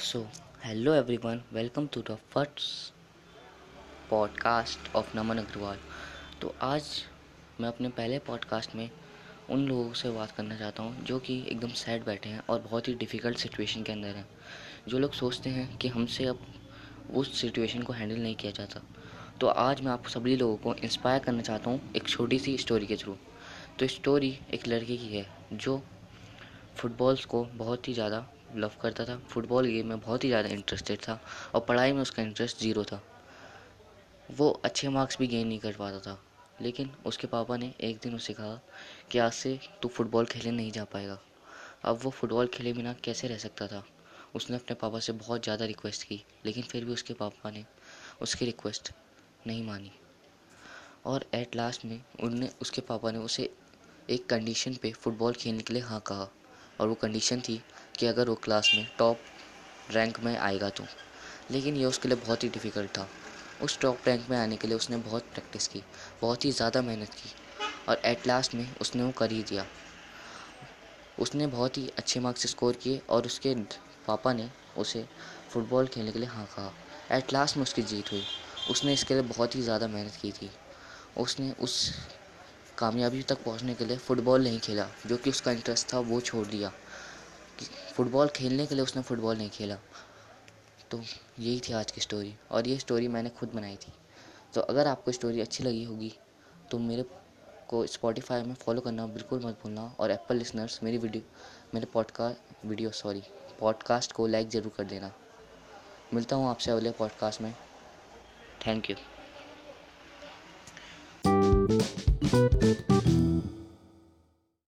So, hello everyone, welcome to the first podcast of Naman Agrawal तो आज मैं अपने पहले पॉडकास्ट में उन लोगों से बात करना चाहता हूँ जो कि एकदम सैड बैठे हैं और बहुत ही डिफ़िकल्ट सिचुएशन के अंदर हैं। जो लोग सोचते हैं कि हमसे अब उस सिचुएशन को हैंडल नहीं किया जाता। तो आज मैं आप सभी लोगों को इंस्पायर करना चाहता हूँ एक छोटी सी स्टोरी के थ्रू तो स्टोरी एक लड़के की है जो फुटबॉल्स को बहुत ही ज़्यादा लव करता था। फुटबॉल गेम में बहुत ही ज़्यादा इंटरेस्टेड था और पढ़ाई में उसका इंटरेस्ट ज़ीरो था। वो अच्छे मार्क्स भी गेन नहीं कर पाता था। लेकिन उसके पापा ने एक दिन उसे कहा कि आज से तू फुटबॉल खेलने नहीं जा पाएगा। अब वो फुटबॉल खेले बिना कैसे रह सकता था? उसने अपने पापा से बहुत ज़्यादा रिक्वेस्ट की, लेकिन फिर भी उसके पापा ने उसकी रिक्वेस्ट नहीं मानी। और एट लास्ट में उनने, उसके पापा ने उसे एक कंडीशन पे फुटबॉल खेलने के लिए हाँ कहा। और वो कंडीशन थी कि अगर वो क्लास में टॉप रैंक में आएगा तो। लेकिन ये उसके लिए बहुत ही डिफ़िकल्ट था। उस टॉप रैंक में आने के लिए उसने बहुत प्रैक्टिस की, बहुत ही ज़्यादा मेहनत की और एट लास्ट में उसने वो कर ही दिया। उसने बहुत ही अच्छे मार्क्स स्कोर किए और उसके पापा ने उसे फुटबॉल खेलने के लिए हाँ कहा। एट लास्ट में उसकी जीत हुई। उसने इसके लिए बहुत ही ज़्यादा मेहनत की थी। उसने उस कामयाबी तक पहुँचने के लिए फ़ुटबॉल नहीं खेला, जो कि उसका इंटरेस्ट था, वो छोड़ दिया। फ़ुटबॉल खेलने के लिए उसने फ़ुटबॉल नहीं खेला। तो यही थी आज की स्टोरी और ये स्टोरी मैंने खुद बनाई थी। तो अगर आपको स्टोरी अच्छी लगी होगी तो मेरे को स्पॉटिफाई में फॉलो करना बिल्कुल मत भूलना और एप्पल लिसनर्स मेरी वीडियो मेरे पॉडकास्ट वीडियो सॉरी पॉडकास्ट को लाइक ज़रूर कर देना। मिलता हूँ आपसे अगले पॉडकास्ट में। Thank you